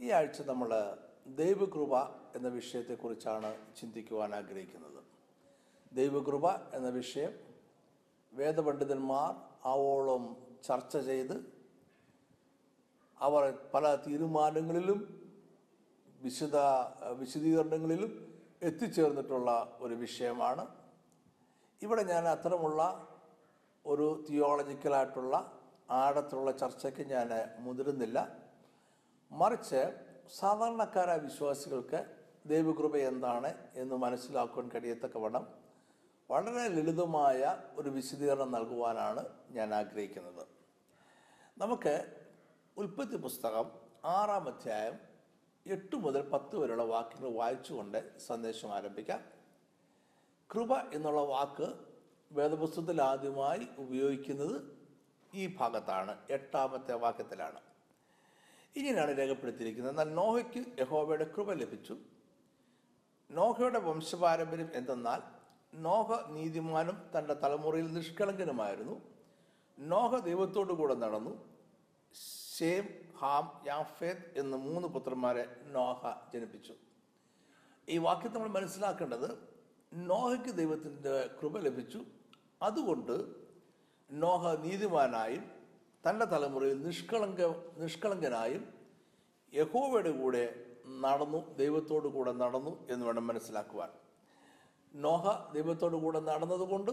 ഈ ആഴ്ച നമ്മൾ ദൈവകൃപ എന്ന വിഷയത്തെക്കുറിച്ചാണ് ചിന്തിക്കുവാൻ ആഗ്രഹിക്കുന്നത്. ദൈവകൃപ എന്ന വിഷയം വേദപണ്ഡിതന്മാർ ആവോളം ചർച്ച ചെയ്ത് അവർ പല തീരുമാനങ്ങളിലും വിശദ വിശദീകരണങ്ങളിലും എത്തിച്ചേർന്നിട്ടുള്ള ഒരു വിഷയമാണ്. ഇവിടെ ഞാൻ അത്തരമുള്ള ഒരു തിയോളജിക്കലായിട്ടുള്ള ആഴത്തിലുള്ള ചർച്ചയ്ക്ക് ഞാൻ മുതിരുന്നില്ല. മറിച്ച് സാധാരണക്കാരായ വിശ്വാസികൾക്ക് ദൈവകൃപ എന്താണ് എന്ന് മനസ്സിലാക്കുവാൻ കഴിയത്തക്കവണ്ണം വളരെ ലളിതമായ ഒരു വിശദീകരണം നൽകുവാനാണ് ഞാൻ ആഗ്രഹിക്കുന്നത്. നമുക്ക് ഉൽപ്പത്തി പുസ്തകം ആറാം അധ്യായം എട്ട് മുതൽ പത്ത് വരെയുള്ള വാക്യങ്ങൾ വായിച്ചുകൊണ്ട് സന്ദേശം ആരംഭിക്കാം. കൃപ എന്നുള്ള വാക്ക് വേദപുസ്തകത്തിൽ ആദ്യമായി ഉപയോഗിക്കുന്നത് ഈ ഭാഗത്താണ് എട്ടാമത്തെ വാക്യത്തിലാണ്. ഇങ്ങനെയാണ് രേഖപ്പെടുത്തിയിരിക്കുന്നത്. എന്നാൽ നോഹയ്ക്ക് യഹോബയുടെ കൃപ ലഭിച്ചു. നോഹയുടെ വംശപാരമ്പര്യം എന്തെന്നാൽ നോഹ നീതിമാനും തന്റെ തലമുറയിൽ നിഷ്കളങ്കനുമായിരുന്നു. നോഹ ദൈവത്തോടു കൂടെ നടന്നു. ഷേം ഹാം യാഫേദ് എന്ന മൂന്ന് പുത്രന്മാരെ നോഹ ജനിപ്പിച്ചു. ഈ വാക്യം നമ്മൾ മനസ്സിലാക്കേണ്ടത് നോഹയ്ക്ക് ദൈവത്തിന്റെ കൃപ ലഭിച്ചു. അതുകൊണ്ട് നോഹ നീതിമാനായും തന്റെ തലമുറയിൽ നിഷ്കളങ്ക നിഷ്കളങ്കനായും യഹോവയുടെ കൂടെ നടന്നു ദൈവത്തോടു കൂടെ നടന്നു എന്ന് വേണം മനസ്സിലാക്കുവാൻ. നോഹ ദൈവത്തോടു കൂടെ നടന്നതുകൊണ്ട്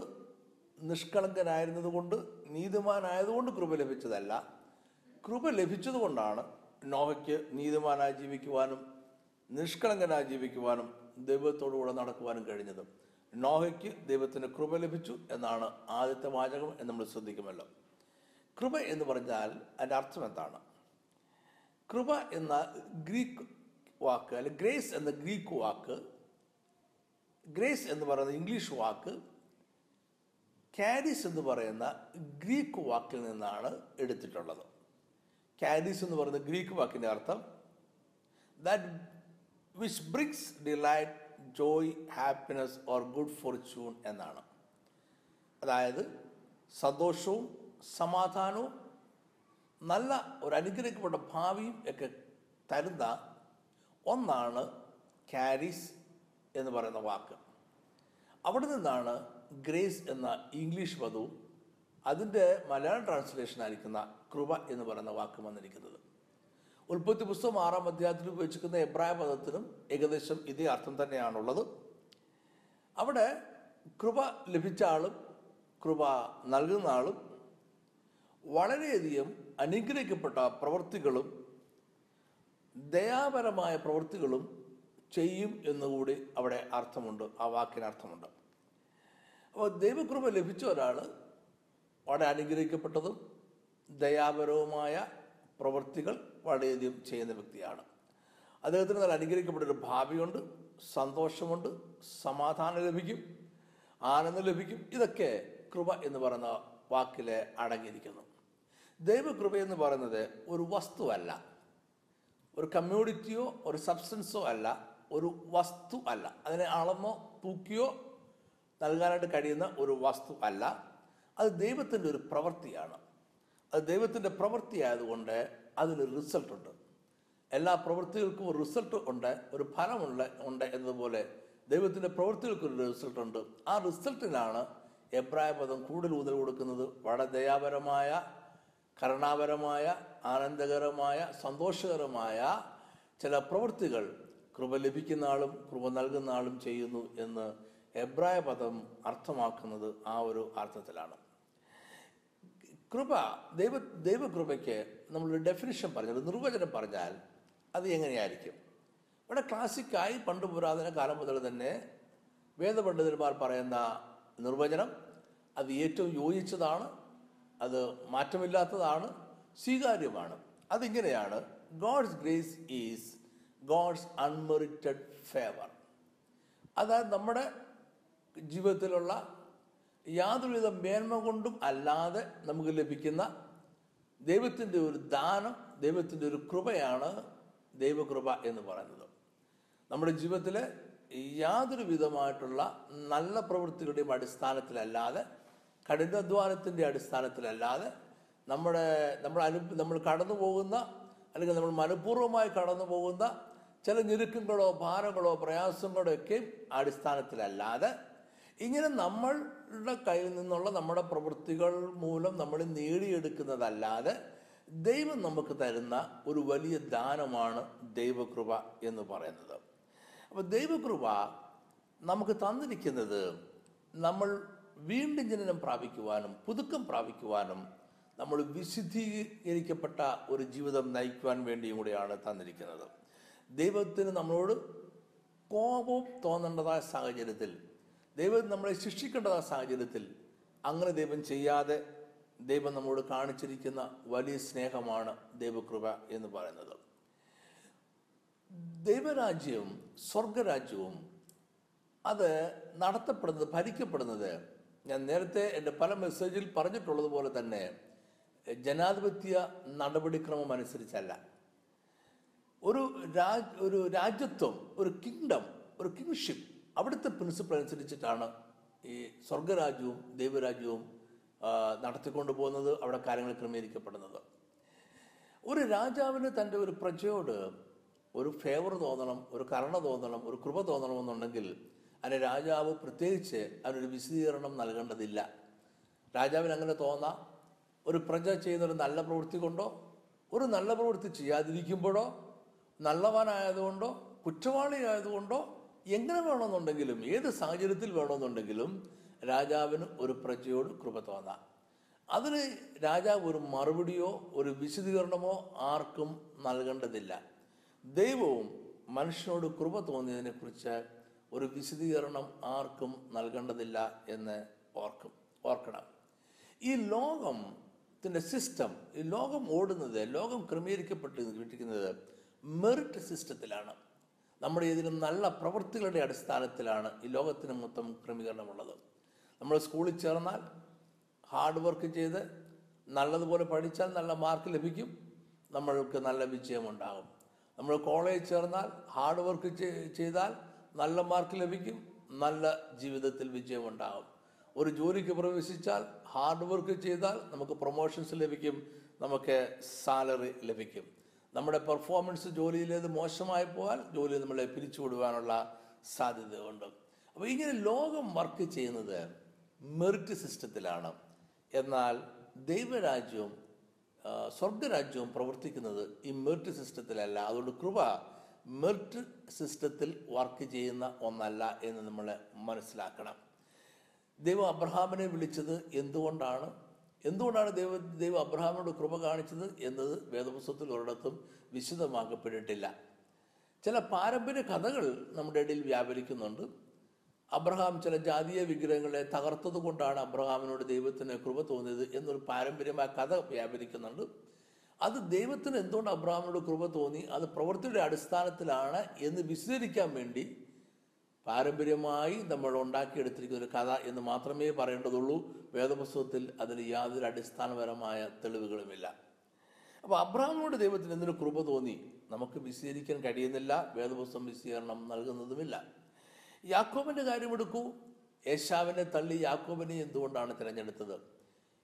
നിഷ്കളങ്കനായിരുന്നതുകൊണ്ട് നീതിമാനായതുകൊണ്ട് കൃപ ലഭിച്ചതല്ല. കൃപ ലഭിച്ചതുകൊണ്ടാണ് നോഹയ്ക്ക് നീതിമാനായി ജീവിക്കുവാനും നിഷ്കളങ്കനായി ജീവിക്കുവാനും ദൈവത്തോടു കൂടെ നടക്കുവാനും കഴിഞ്ഞത്. നോഹയ്ക്ക് ദൈവത്തിന്റെ കൃപ ലഭിച്ചു എന്നാണ് ആദ്യത്തെ വാചകം എന്ന് നമ്മൾ ശ്രദ്ധിക്കുമല്ലോ. കൃപ എന്ന് പറഞ്ഞാൽ അതിന്റെ അർത്ഥം എന്താണ്? കൃപ എന്ന ഗ്രീക്ക് വാക്ക് അല്ലെ ഗ്രേസ് എന്ന ഗ്രീക്ക് വാക്ക് ഗ്രേസ് എന്ന് പറയുന്ന ഇംഗ്ലീഷ് വാക്ക് കാരിസ് എന്ന് പറയുന്ന ഗ്രീക്ക് വാക്കിൽ നിന്നാണ് എടുത്തിട്ടുള്ളത്. കാരിസ് എന്ന് പറയുന്ന ഗ്രീക്ക് വാക്കിന്റെ അർത്ഥം that which brings delight joy happiness or good fortune എന്നാണ്. അതായത് സന്തോഷവും സമാധാനവും നല്ല ഒരു അനുഗ്രഹിക്കപ്പെട്ട ഭാവിയും ഒക്കെ തരുന്ന ഒന്നാണ് കാരിസ് എന്ന് പറയുന്ന വാക്ക്. അവിടെ നിന്നാണ് ഗ്രേസ് എന്ന ഇംഗ്ലീഷ് പദവും അതിന്റെ മലയാളം ട്രാൻസ്ലേഷൻ ആയിരിക്കുന്ന കൃപ എന്ന് പറയുന്ന വാക്ക് വന്നിരിക്കുന്നത്. ഉൽപ്പത്തി പുസ്തകം ആറാം അധ്യായത്തിൽ ഉപയോഗിച്ചിരിക്കുന്ന എബ്രായ പദത്തിനും ഏകദേശം ഇതേ അർത്ഥം തന്നെയാണുള്ളത്. അവിടെ കൃപ ലഭിച്ച ആളും കൃപ നൽകുന്ന ആളും വളരെയധികം അനുഗ്രഹിക്കപ്പെട്ട പ്രവൃത്തികളും ദയാപരമായ പ്രവൃത്തികളും ചെയ്യും എന്നുകൂടി അവിടെ അർത്ഥമുണ്ട് ആ വാക്കിന് അർത്ഥമുണ്ട്. അപ്പോൾ ദൈവകൃപ ലഭിച്ച ഒരാൾ വളരെ അനുഗ്രഹിക്കപ്പെട്ടതും ദയാപരവുമായ പ്രവൃത്തികൾ വളരെയധികം ചെയ്യുന്ന വ്യക്തിയാണ്. അദ്ദേഹത്തിന് നല്ല അനുഗ്രഹിക്കപ്പെട്ട ഒരു ഭാവിയുണ്ട് സന്തോഷമുണ്ട് സമാധാനം ലഭിക്കും ആനന്ദം ലഭിക്കും. ഇതൊക്കെ കൃപ എന്ന് പറയുന്ന വാക്കിലെ അടങ്ങിയിരിക്കുന്നു. ദൈവകൃപ എന്ന് പറയുന്നത് ഒരു വസ്തുവല്ല. ഒരു കമ്മ്യൂണിറ്റിയോ ഒരു സബ്സ്റ്റൻസോ അല്ല ഒരു വസ്തു അല്ല. അതിനെ അളമോ തൂക്കിയോ നൽകാനായിട്ട് കഴിയുന്ന ഒരു വസ്തു അല്ല. അത് ദൈവത്തിന്റെ ഒരു പ്രവൃത്തിയാണ്. അത് ദൈവത്തിന്റെ പ്രവൃത്തി ആയതുകൊണ്ട് അതിന് റിസൾട്ട് ഉണ്ട്. എല്ലാ പ്രവൃത്തികൾക്കും ഒരു റിസൾട്ട് ഉണ്ട് ഒരു ഫലമുണ്ട് ഉണ്ട് എന്നതുപോലെ ദൈവത്തിന്റെ പ്രവൃത്തികൾക്കൊരു റിസൾട്ട് ഉണ്ട്. ആ റിസൾട്ടിനാണ് എബ്രായ പദം കൂടുതൽ ഊതൽ കൊടുക്കുന്നത്. വളരെ ദയാപരമായ കരുണാപരമായ ആനന്ദകരമായ സന്തോഷകരമായ ചില പ്രവൃത്തികൾ കൃപ ലഭിക്കുന്ന ആളും കൃപ നൽകുന്ന ആളും ചെയ്യുന്നു എന്ന് എബ്രായ പദം അർത്ഥമാക്കുന്നത് ആ ഒരു അർത്ഥത്തിലാണ്. കൃപ ദൈവ ദൈവകൃപയ്ക്ക് നമ്മളൊരു ഡെഫിനിഷൻ പറഞ്ഞാൽ നിർവചനം പറഞ്ഞാൽ അത് എങ്ങനെയായിരിക്കും? ഇവിടെ ക്ലാസിക്കായി പണ്ട് പുരാതന കാലം മുതൽ തന്നെ വേദപണ്ഡിതന്മാർ പറയുന്ന നിർവചനം അത് ഏറ്റവും യോജിച്ചതാണ് അത് മാറ്റമില്ലാത്തതാണ് സ്വീകാര്യമാണ്. അതിങ്ങനെയാണ് God's grace is God's unmerited favour അതായത് നമ്മുടെ ജീവിതത്തിലുള്ള യാതൊരുവിധ മേന്മ കൊണ്ടും അല്ലാതെ നമുക്ക് ലഭിക്കുന്ന ദൈവത്തിന്റെ ഒരു ദാനം ദൈവത്തിന്റെ ഒരു കൃപയാണ് ദൈവകൃപ എന്ന് പറയുന്നത്. നമ്മുടെ ജീവിതത്തിലെ യാതൊരു വിധമായിട്ടുള്ള നല്ല പ്രവൃത്തികളുടെയും അടിസ്ഥാനത്തിലല്ലാതെ കഠിനാധ്വാനത്തിന്റെ അടിസ്ഥാനത്തിലല്ലാതെ നമ്മുടെ നമ്മൾ അനു നമ്മൾ കടന്നു പോകുന്ന അല്ലെങ്കിൽ നമ്മൾ മനഃപൂർവമായി കടന്നു പോകുന്ന ചില ഞെരുക്കങ്ങളോ ഭാരങ്ങളോ പ്രയാസങ്ങളോ ഒക്കെ അടിസ്ഥാനത്തിലല്ലാതെ ഇങ്ങനെ നമ്മളുടെ കയ്യിൽ നിന്നുള്ള നമ്മുടെ പ്രവൃത്തികൾ മൂലം നമ്മൾ നേടിയെടുക്കുന്നതല്ലാതെ ദൈവം നമുക്ക് തരുന്ന ഒരു വലിയ ദാനമാണ് ദൈവകൃപ എന്ന് പറയുന്നത്. അപ്പോൾ ദൈവകൃപ നമുക്ക് തന്നിരിക്കുന്നത് നമ്മൾ വീണ്ടും ജനനം പ്രാപിക്കുവാനും പുതുക്കം പ്രാപിക്കുവാനും നമ്മൾ വിശുദ്ധീകരിക്കപ്പെട്ട ഒരു ജീവിതം നയിക്കുവാൻ വേണ്ടിയും കൂടെയാണ് തന്നിരിക്കുന്നത്. ദൈവത്തിന് നമ്മളോട് കോപം തോന്നേണ്ടതായ സാഹചര്യത്തിൽ ദൈവം നമ്മളെ ശിക്ഷിക്കേണ്ടതായ സാഹചര്യത്തിൽ അങ്ങനെ ദൈവം ചെയ്യാതെ ദൈവം നമ്മോട് കാണിച്ചിരിക്കുന്ന വലിയ സ്നേഹമാണ് ദൈവകൃപ എന്ന് പറയുന്നത്. ദൈവരാജ്യവും സ്വർഗരാജ്യവും അത് നടത്തപ്പെടുന്നത് ഭരിക്കപ്പെടുന്നത് ഞാൻ നേരത്തെ എന്റെ പല മെസ്സേജിൽ പറഞ്ഞിട്ടുള്ളത് പോലെ തന്നെ ജനാധിപത്യ നടപടിക്രമം അനുസരിച്ചല്ല. ഒരു രാജ് ഒരു രാജ്യത്വം ഒരു കിങ്ഡം ഒരു കിങ്ഷിപ്പ് അവിടുത്തെ പ്രിൻസിപ്പിൾ അനുസരിച്ചിട്ടാണ് ഈ സ്വർഗരാജ്യവും ദൈവരാജ്യവും നടത്തിക്കൊണ്ടു പോകുന്നത് അവിടെ കാര്യങ്ങൾ ക്രമീകരിക്കപ്പെടുന്നത്. ഒരു രാജാവിന് തന്റെ ഒരു പ്രജയോട് ഒരു ഫേവർ തോന്നണം ഒരു കരുണ തോന്നണം ഒരു കൃപ തോന്നണമെന്നുണ്ടെങ്കിൽ അതിന് രാജാവ് പ്രത്യേകിച്ച് അതിനൊരു വിശദീകരണം നൽകേണ്ടതില്ല. രാജാവിന് അങ്ങനെ തോന്നാം. ഒരു പ്രജ ചെയ്യുന്ന ഒരു നല്ല പ്രവൃത്തി കൊണ്ടോ ഒരു നല്ല പ്രവൃത്തി ചെയ്യാതിരിക്കുമ്പോഴോ നല്ലവനായതുകൊണ്ടോ കുറ്റവാളിയായതുകൊണ്ടോ എങ്ങനെ വേണമെന്നുണ്ടെങ്കിലും ഏത് സാഹചര്യത്തിൽ വേണമെന്നുണ്ടെങ്കിലും രാജാവിന് ഒരു പ്രജയോട് കൃപ തോന്നാം. അതിന് രാജാവ് ഒരു മറുപടിയോ ഒരു വിശദീകരണമോ ആർക്കും നൽകേണ്ടതില്ല. ദൈവവും മനുഷ്യനോട് കൃപ തോന്നിയതിനെ കുറിച്ച് ഒരു വിശദീകരണം ആർക്കും നൽകേണ്ടതില്ല എന്ന് ഓർക്കും ഓർക്കണം. ഈ ലോകത്തിന്റെ സിസ്റ്റം ഈ ലോകം ഓടുന്നത് ലോകം ക്രമീകരിക്കപ്പെട്ടിരിക്കുന്നത് മെറിറ്റ് സിസ്റ്റത്തിലാണ് നമ്മുടെ ഇതിന് നല്ല പ്രവൃത്തികളുടെ അടിസ്ഥാനത്തിലാണ് ഈ ലോകത്തിന് മൊത്തം ക്രമീകരണമുള്ളത്. നമ്മൾ സ്കൂളിൽ ചേർന്നാൽ ഹാർഡ് വർക്ക് ചെയ്ത് നല്ലതുപോലെ പഠിച്ചാൽ നല്ല മാർക്ക് ലഭിക്കും നമ്മൾക്ക് നല്ല വിജയമുണ്ടാകും. നമ്മൾ കോളേജ് ചേർന്നാൽ ഹാർഡ് വർക്ക് ചെയ്താൽ നല്ല മാർക്ക് ലഭിക്കും നല്ല ജീവിതത്തിൽ വിജയമുണ്ടാകും. ഒരു ജോലിക്ക് പ്രവേശിച്ചാൽ ഹാർഡ് വർക്ക് ചെയ്താൽ നമുക്ക് പ്രൊമോഷൻസ് ലഭിക്കും നമുക്ക് സാലറി ലഭിക്കും. നമ്മുടെ പെർഫോമൻസ് ജോലിയിലേത് മോശമായി പോയാൽ ജോലി നമ്മളെ പിരിച്ചുവിടുവാനുള്ള സാധ്യതയുണ്ട്. അപ്പോൾ ഇങ്ങനെ ലോകം വർക്ക് ചെയ്യുന്നത് മെറിറ്റ് സിസ്റ്റത്തിലാണ് എന്നാൽ ദൈവരാജ്യവും സ്വർഗരാജ്യവും പ്രവർത്തിക്കുന്നത് ഈ മെറിറ്റ് സിസ്റ്റത്തിലല്ല അതുകൊണ്ട് കൃപ മെറിറ്റ് സിസ്റ്റത്തിൽ വർക്ക് ചെയ്യുന്ന ഒന്നല്ല എന്ന് നമ്മൾ മനസ്സിലാക്കണം. ദൈവം അബ്രഹാമിനെ വിളിച്ചത് എന്തുകൊണ്ടാണ്? എന്തുകൊണ്ടാണ് ദൈവ ദൈവം അബ്രഹാമിനോട് കൃപ കാണിച്ചത് എന്നത് വേദപുസ്തകത്തിൽ ഒരിടത്തും വിശദമാക്കപ്പെട്ടിട്ടില്ല. ചില പാരമ്പര്യ കഥകൾ നമ്മുടെ ഇടയിൽ വ്യാപരിക്കുന്നുണ്ട്. അബ്രഹാം ചില ജാതീയ വിഗ്രഹങ്ങളെ തകർത്തത് കൊണ്ടാണ് അബ്രഹാമിനോട് ദൈവത്തിന് കൃപ തോന്നിയത് എന്നൊരു പാരമ്പര്യമായ കഥ വ്യാപരിക്കുന്നുണ്ട്. അത് ദൈവത്തിന് എന്തുകൊണ്ട് അബ്രഹാമിനോട് കൃപ തോന്നി? അത് പ്രവൃത്തിയുടെ അടിസ്ഥാനത്തിലാണ് എന്ന് വിശദീകരിക്കാൻ വേണ്ടി പാരമ്പര്യമായി നമ്മൾ ഉണ്ടാക്കിയെടുത്തിരിക്കുന്ന ഒരു കഥ എന്ന് മാത്രമേ പറയേണ്ടതുള്ളൂ. വേദപുസ്തകത്തിൽ അതിന് യാതൊരു അടിസ്ഥാനപരമായ തെളിവുകളുമില്ല. അപ്പോൾ അബ്രഹാമിനോട് ദൈവത്തിന് എന്തിനു കൃപ തോന്നി? നമുക്ക് വിശദീകരിക്കാൻ കഴിയുന്നില്ല. വേദപുസ്തകം വിശദീകരണം നൽകുന്നതുമില്ല. യാക്കോബിന്റെ കാര്യമെടുക്കൂ യേശാവിനെ തള്ളി യാക്കോബിനെ എന്തുകൊണ്ടാണ് തിരഞ്ഞെടുത്തത്?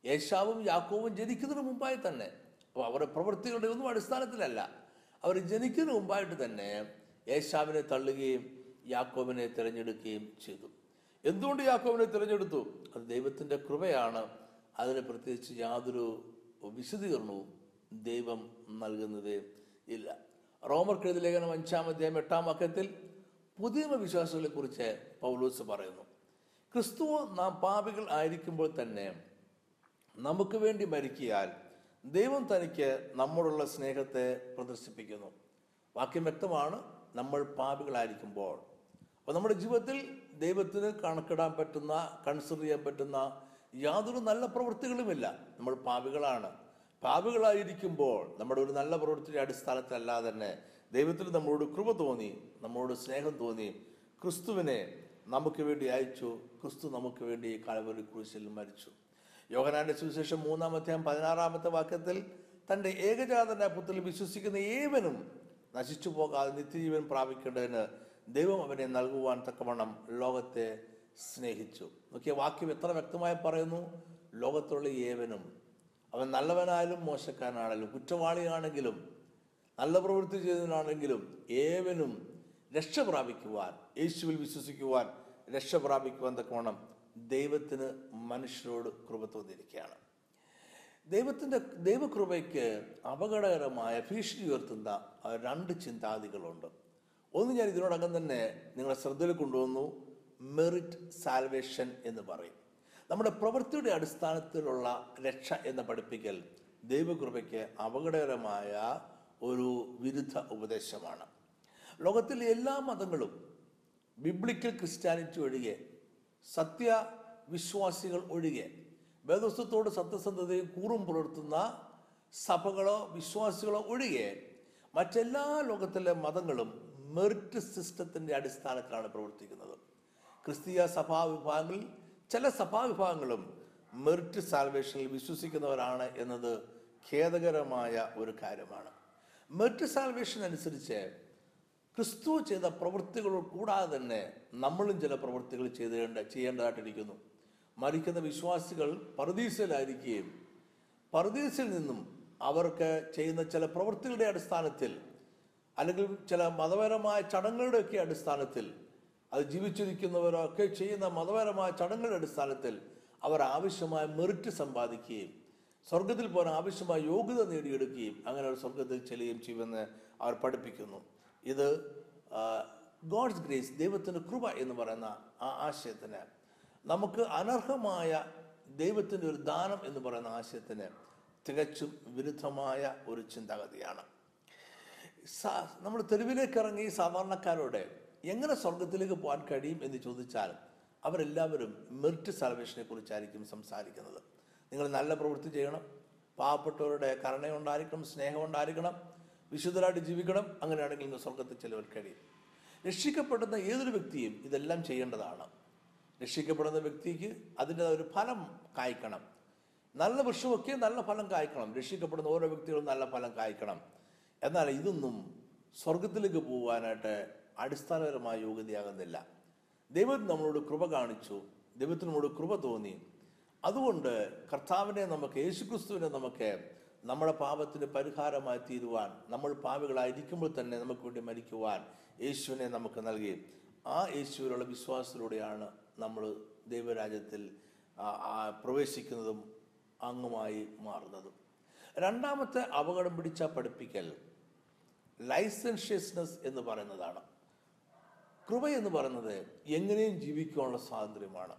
യേശാവും യാക്കോവും ജനിക്കുന്നതിന് മുമ്പായി തന്നെ. അപ്പോൾ അവരുടെ പ്രവൃത്തികളുടെ ഒന്നും അടിസ്ഥാനത്തിലല്ല. അവർ ജനിക്കുന്ന മുമ്പായിട്ട് തന്നെ യേശാവിനെ തള്ളുകയും യാക്കോബിനെ തിരഞ്ഞെടുക്കുകയും ചെയ്തു. എന്തുകൊണ്ട് യാക്കോബിനെ തിരഞ്ഞെടുത്തു? അത് ദൈവത്തിന്റെ കൃപയാണ്. അതിന് പ്രത്യേകിച്ച് യാതൊരു വിശദീകരണവും ദൈവം നൽകുന്നതേ ഇല്ല. റോമർ ലേഖനം അഞ്ചാം അധ്യായം എട്ടാം വാക്യത്തിൽ പുതിയ വിശ്വാസികളെ കുറിച്ച് പൗലോസ് പറയുന്നു. ക്രിസ്തു നാം പാപികൾ ആയിരിക്കുമ്പോൾ തന്നെ നമുക്ക് വേണ്ടി മരിക്കിയാൽ ദൈവം തനിക്ക് നമ്മോടുള്ള സ്നേഹത്തെ പ്രദർശിപ്പിക്കുന്നു. വാക്യം വ്യക്തമാണ്. നമ്മൾ പാപികളായിരിക്കുമ്പോൾ. അപ്പോൾ നമ്മുടെ ജീവിതത്തിൽ ദൈവത്തിന് കണക്കിടാൻ പറ്റുന്ന കൺസിഡർ ചെയ്യാൻ പറ്റുന്ന യാതൊരു നല്ല പ്രവൃത്തികളുമില്ല. നമ്മൾ പാപികളാണ്. പാപികളായിരിക്കുമ്പോൾ നമ്മുടെ ഒരു നല്ല പ്രവൃത്തിയുടെ അടിസ്ഥാനത്തിലല്ലാതെ തന്നെ ദൈവത്തിന് നമ്മളോട് കൃപ തോന്നി നമ്മളോട് സ്നേഹം തോന്നി ക്രിസ്തുവിനെ നമുക്ക് വേണ്ടി അയച്ചു ക്രിസ്തു നമുക്ക് വേണ്ടി കലവരി കുരിശിൽ മരിച്ചു. യോഹനാന്റെ സുവിശേഷം മൂന്നാമത്തെ പതിനാറാമത്തെ വാക്യത്തിൽ തന്റെ ഏകജാതന്റെ പുത്രത്തിൽ വിശ്വസിക്കുന്ന ഏവനും നശിച്ചു പോകാതെ നിത്യജീവൻ പ്രാപിക്കേണ്ടതിന് ദൈവം അവനെ നൽകുവാൻ തക്കവണ്ണം ലോകത്തെ സ്നേഹിച്ചു. നോക്കിയ വാക്യം എത്ര വ്യക്തമായി പറയുന്നു? ലോകത്തുള്ള ഏവനും അവൻ നല്ലവനായാലും മോശക്കാരനാണെങ്കിലും കുറ്റവാളിയാണെങ്കിലും നല്ല പ്രവൃത്തി ചെയ്തതിനാണെങ്കിലും ഏവനും രക്ഷ പ്രാപിക്കുവാൻ യേശുവിൽ വിശ്വസിക്കുവാൻ രക്ഷ പ്രാപിക്കുവാൻ തക്കവണ്ണം ദൈവത്തിന് മനുഷ്യരോട് കൃപ തോന്നിയിരിക്കുകയാണ്. ദൈവത്തിന്റെ ദൈവകൃപയ്ക്ക് അപകടകരമായ ഭീഷണി ഉയർത്തുന്ന രണ്ട് ചിന്താതികളുണ്ട് ഒന്ന് ഞാൻ ഇതിനോടകം തന്നെ നിങ്ങളെ ശ്രദ്ധയിൽ കൊണ്ടുവന്നു. മെറിറ്റ് സാൽവേഷൻ എന്ന് പറയും. നമ്മുടെ പ്രവൃത്തിയുടെ അടിസ്ഥാനത്തിലുള്ള രക്ഷ എന്ന പഠിപ്പിക്കൽ ദൈവകൃപയ്ക്ക് അപകടകരമായ ഒരു വിരുദ്ധ ഉപദേശമാണ്. ലോകത്തിലെ എല്ലാ മതങ്ങളും ബിബ്ലിക്കൽ ക്രിസ്ത്യാനിറ്റി ഒഴികെ സത്യവിശ്വാസികൾ ഒഴികെ വേദസ്വത്തോട് സത്യസന്ധതയും കൂറും പുലർത്തുന്ന സഭകളോ വിശ്വാസികളോ ഒഴികെ മറ്റെല്ലാ ലോകത്തിലെ മതങ്ങളും മെറിറ്റ് സിസ്റ്റത്തിന്റെ അടിസ്ഥാനത്തിലാണ് പ്രവർത്തിക്കുന്നത്. ക്രിസ്തീയ സഭാ വിഭാഗങ്ങളിൽ ചില സഭാ വിഭാഗങ്ങളും മെറിറ്റ് സാൽവേഷനിൽ വിശ്വസിക്കുന്നവരാണ് എന്നത് ഖേദകരമായ ഒരു കാര്യമാണ്. മെറിറ്റ് സാൽവേഷൻ അനുസരിച്ച് ക്രിസ്തു ചെയ്ത പ്രവൃത്തികൾ കൂടാതെ തന്നെ നമ്മളും ചില പ്രവൃത്തികൾ ചെയ്തേണ്ട ചെയ്യേണ്ടതായിട്ടിരിക്കുന്നു. മരിക്കുന്ന വിശ്വാസികൾ പർദീസിലായിരിക്കുകയും പർദീസിൽ നിന്നും അവർക്ക് ചെയ്യുന്ന ചില പ്രവൃത്തികളുടെ അടിസ്ഥാനത്തിൽ അല്ലെങ്കിൽ ചില മതപരമായ ചടങ്ങുകളുടെയൊക്കെ അടിസ്ഥാനത്തിൽ അത് ജീവിച്ചിരിക്കുന്നവരൊക്കെ ചെയ്യുന്ന മതപരമായ ചടങ്ങുകളുടെ അടിസ്ഥാനത്തിൽ അവർ ആവശ്യമായ മെറിറ്റ് സമ്പാദിക്കുകയും സ്വർഗത്തിൽ പോകാൻ ആവശ്യമായ യോഗ്യത നേടിയെടുക്കുകയും അങ്ങനെ അവർ സ്വർഗത്തിൽ ചെല്ലുകയും ചെയ്യുമെന്ന് അവർ പഠിപ്പിക്കുന്നു. ഇത് ഗോഡ്സ് ഗ്രേസ് ദൈവത്തിന്റെ കൃപ എന്ന് പറയുന്ന ആ ആശയത്തിന്. നമുക്ക് അനർഹമായ ദൈവത്തിന്റെ ഒരു ദാനം എന്ന് പറയുന്ന ആശയത്തിന് തികച്ചും വിരുദ്ധമായ ഒരു ചിന്താഗതിയാണ്. നമ്മൾ തെരുവിലേക്ക് ഇറങ്ങി സാധാരണക്കാരോട് എങ്ങനെ സ്വർഗത്തിലേക്ക് പോകാൻ കഴിയും എന്ന് ചോദിച്ചാൽ അവരെല്ലാവരും മെറിറ്റ് സാൽവേഷനെ കുറിച്ചായിരിക്കും സംസാരിക്കുന്നത്. നിങ്ങൾ നല്ല പ്രവൃത്തി ചെയ്യണം. പാവപ്പെട്ടവരുടെ കരുണയുണ്ടായിരിക്കണം സ്നേഹമുണ്ടായിരിക്കണം. വിശുദ്ധരായിട്ട് ജീവിക്കണം. അങ്ങനെയാണെങ്കിൽ നിങ്ങൾ സ്വർഗത്തിൽ ചിലവർ കഴിയും. രക്ഷിക്കപ്പെടുന്ന ഏതൊരു വ്യക്തിയും ഇതെല്ലാം ചെയ്യേണ്ടതാണ്. രക്ഷിക്കപ്പെടുന്ന വ്യക്തിക്ക് അതിന്റെ ഒരു ഫലം കായ്ക്കണം. നല്ല വൃക്ഷമൊക്കെ നല്ല ഫലം കായ്ക്കണം. രക്ഷിക്കപ്പെടുന്ന ഓരോ വ്യക്തികളും നല്ല ഫലം കായ്ക്കണം. എന്നാൽ ഇതൊന്നും സ്വർഗത്തിലേക്ക് പോകാനായിട്ട് അടിസ്ഥാനപരമായ യോഗ്യതയാകുന്നില്ല. ദൈവം നമ്മളോട് കൃപ കാണിച്ചു. ദൈവത്തിനോട് കൃപ തോന്നി. അതുകൊണ്ട് കർത്താവിനെ നമുക്ക് യേശുക്രിസ്തുവിനെ നമുക്ക് നമ്മുടെ പാപത്തിന് പരിഹാരമായി തീരുവാൻ നമ്മൾ പാവികളായിരിക്കുമ്പോൾ തന്നെ നമുക്ക് വേണ്ടി മരിക്കുവാൻ യേശുവിനെ നമുക്ക് നൽകി. ആ യേശുവിലുള്ള വിശ്വാസത്തിലൂടെയാണ് നമ്മൾ ദൈവരാജ്യത്തിൽ പ്രവേശിക്കുന്നതും അങ്ങുമായി മാറുന്നതും. രണ്ടാമത്തെ അപകടം പിടിച്ച പഠിപ്പിക്കൽ ലൈസൻഷ്യസ്നെസ് എന്ന് പറയുന്നതാണ്. കൃപ എന്ന് പറയുന്നത് എങ്ങനെയും ജീവിക്കാനുള്ള സ്വാതന്ത്ര്യമാണ്.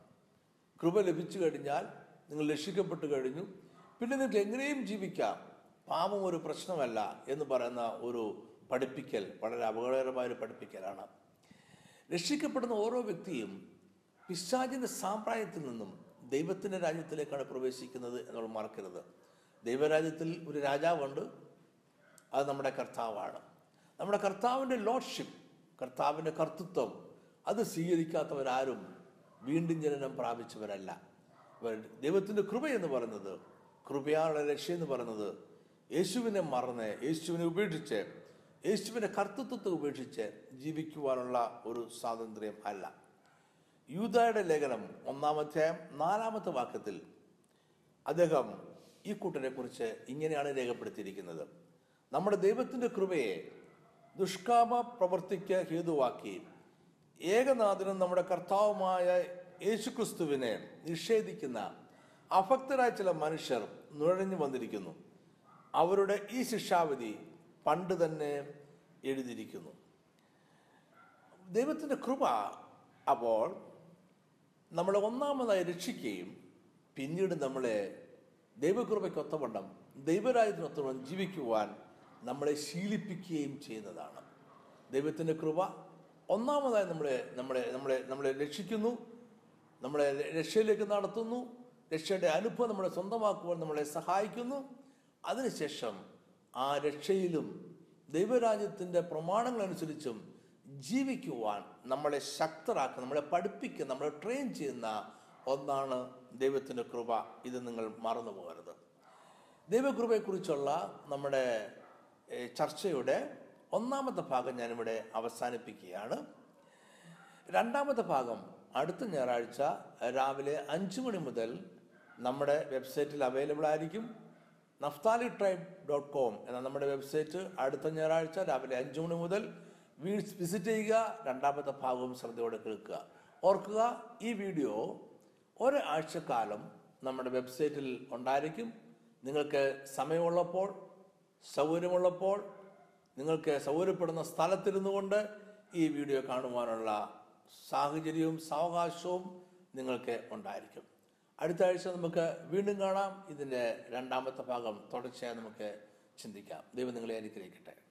കൃപ ലഭിച്ചു കഴിഞ്ഞാൽ നിങ്ങൾ രക്ഷിക്കപ്പെട്ടു കഴിഞ്ഞു പിന്നെ നിങ്ങൾക്ക് എങ്ങനെയും ജീവിക്കാം. പാപം ഒരു പ്രശ്നമല്ല എന്ന് പറയുന്ന ഒരു പഠിപ്പിക്കൽ വളരെ അപകടകരമായ ഒരു പഠിപ്പിക്കലാണ്. രക്ഷിക്കപ്പെടുന്ന ഓരോ വ്യക്തിയും പിശാചിന്റെ സാമ്പ്രായത്തിൽ നിന്നും ദൈവത്തിന്റെ രാജ്യത്തിലേക്കാണ് പ്രവേശിക്കുന്നത് എന്നുള്ള മറക്കരുത്. ദൈവരാജ്യത്തിൽ ഒരു രാജാവുണ്ട്. അത് നമ്മുടെ കർത്താവാണ്. നമ്മുടെ കർത്താവിന്റെ ലോഡ്ഷിപ്പ് കർത്താവിന്റെ കർത്തൃത്വം അത് സ്വീകരിക്കാത്തവരാരും വീണ്ടും ജനനം പ്രാപിച്ചവരല്ല. ദൈവത്തിന്റെ കൃപ എന്ന് പറയുന്നത് കൃപയാളുടെ രക്ഷ എന്ന് പറയുന്നത് യേശുവിനെ മറന്ന് യേശുവിനെ ഉപേക്ഷിച്ച് യേശുവിന്റെ കർത്തൃത്വത്തെ ഉപേക്ഷിച്ച് ജീവിക്കുവാനുള്ള ഒരു സ്വാതന്ത്ര്യം അല്ല. യൂതായുടെ ലേഖനം ഒന്നാമത്തെ നാലാമത്തെ വാക്യത്തിൽ അദ്ദേഹം ഈ കൂട്ടരെ കുറിച്ച് ഇങ്ങനെയാണ് രേഖപ്പെടുത്തിയിരിക്കുന്നത്. നമ്മുടെ ദൈവത്തിന്റെ കൃപയെ ദുഷ്കാമ പ്രവർത്തിക്ക് ഹേതുവാക്കി ഏകനാഥനും നമ്മുടെ കർത്താവുമായ യേശുക്രിസ്തുവിനെ നിഷേധിക്കുന്ന അഭക്തരായ ചില മനുഷ്യർ നുഴഞ്ഞു വന്നിരിക്കുന്നു. അവരുടെ ഈ ശിക്ഷാവിധി പണ്ട് തന്നെ എഴുതിയിരിക്കുന്നു. ദൈവത്തിന്റെ കൃപ അപ്പോൾ നമ്മളെ ഒന്നാമതായി രക്ഷിക്കുകയും പിന്നീട് നമ്മളെ ദൈവകൃപയ്ക്കൊത്തവണ്ണം ദൈവരാജ്യത്തിനൊത്തവണ്ണം ജീവിക്കുവാൻ നമ്മളെ ശീലിപ്പിക്കുകയും ചെയ്യുന്നതാണ്. ദൈവത്തിന്റെ കൃപ ഒന്നാമതായി നമ്മളെ നമ്മളെ നമ്മളെ നമ്മളെ രക്ഷിക്കുന്നു നമ്മളെ രക്ഷയിലേക്ക് നടത്തുന്നു രക്ഷയുടെ അനുഭവം നമ്മളെ സ്വന്തമാക്കുവാൻ നമ്മളെ സഹായിക്കുന്നു. അതിനുശേഷം ആ രക്ഷയിലും ദൈവരാജ്യത്തിന്റെ പ്രമാണങ്ങളനുസരിച്ചും ജീവിക്കുവാൻ നമ്മളെ ശക്തരാക്കുന്ന നമ്മളെ പഠിപ്പിക്കുന്ന നമ്മളെ ട്രെയിൻ ചെയ്യുന്ന ഒന്നാണ് ദൈവത്തിന്റെ കൃപ. ഇത് നിങ്ങൾ മറന്നു പോകരുത് ദൈവകൃപയെക്കുറിച്ചുള്ള നമ്മുടെ ചർച്ചയുടെ ഒന്നാമത്തെ ഭാഗം ഞാനിവിടെ അവസാനിപ്പിക്കുകയാണ്. രണ്ടാമത്തെ ഭാഗം അടുത്ത ഞായറാഴ്ച രാവിലെ അഞ്ച് മണി മുതൽ നമ്മുടെ വെബ്സൈറ്റിൽ അവൈലബിൾ ആയിരിക്കും. നഫ്താലി ട്രൈബ് ഡോട്ട് കോം എന്ന നമ്മുടെ വെബ്സൈറ്റ്. അടുത്ത ഞായറാഴ്ച രാവിലെ അഞ്ചു മണി മുതൽ വിസിറ്റ് ചെയ്യുക. രണ്ടാമത്തെ ഭാഗവും ശ്രദ്ധയോടെ കേൾക്കുക. ഓർക്കുക ഈ വീഡിയോ ഒരാഴ്ചക്കാലം നമ്മുടെ വെബ്സൈറ്റിൽ ഉണ്ടായിരിക്കും. നിങ്ങൾക്ക് സമയമുള്ളപ്പോൾ സൗകര്യമുള്ളപ്പോൾ നിങ്ങൾക്ക് സൗകര്യപ്പെടുന്ന സ്ഥലത്തിരുന്നു കൊണ്ട് ഈ വീഡിയോ കാണുവാനുള്ള സാഹചര്യവും സാവകാശവും നിങ്ങൾക്ക് ഉണ്ടായിരിക്കും. അടുത്ത ആഴ്ച നമുക്ക് വീണ്ടും കാണാം. ഇതിന്റെ രണ്ടാമത്തെ ഭാഗം തുടർച്ചയായി നമുക്ക് ചിന്തിക്കാം. ദൈവം നിങ്ങളെ അനുഗ്രഹിക്കട്ടെ.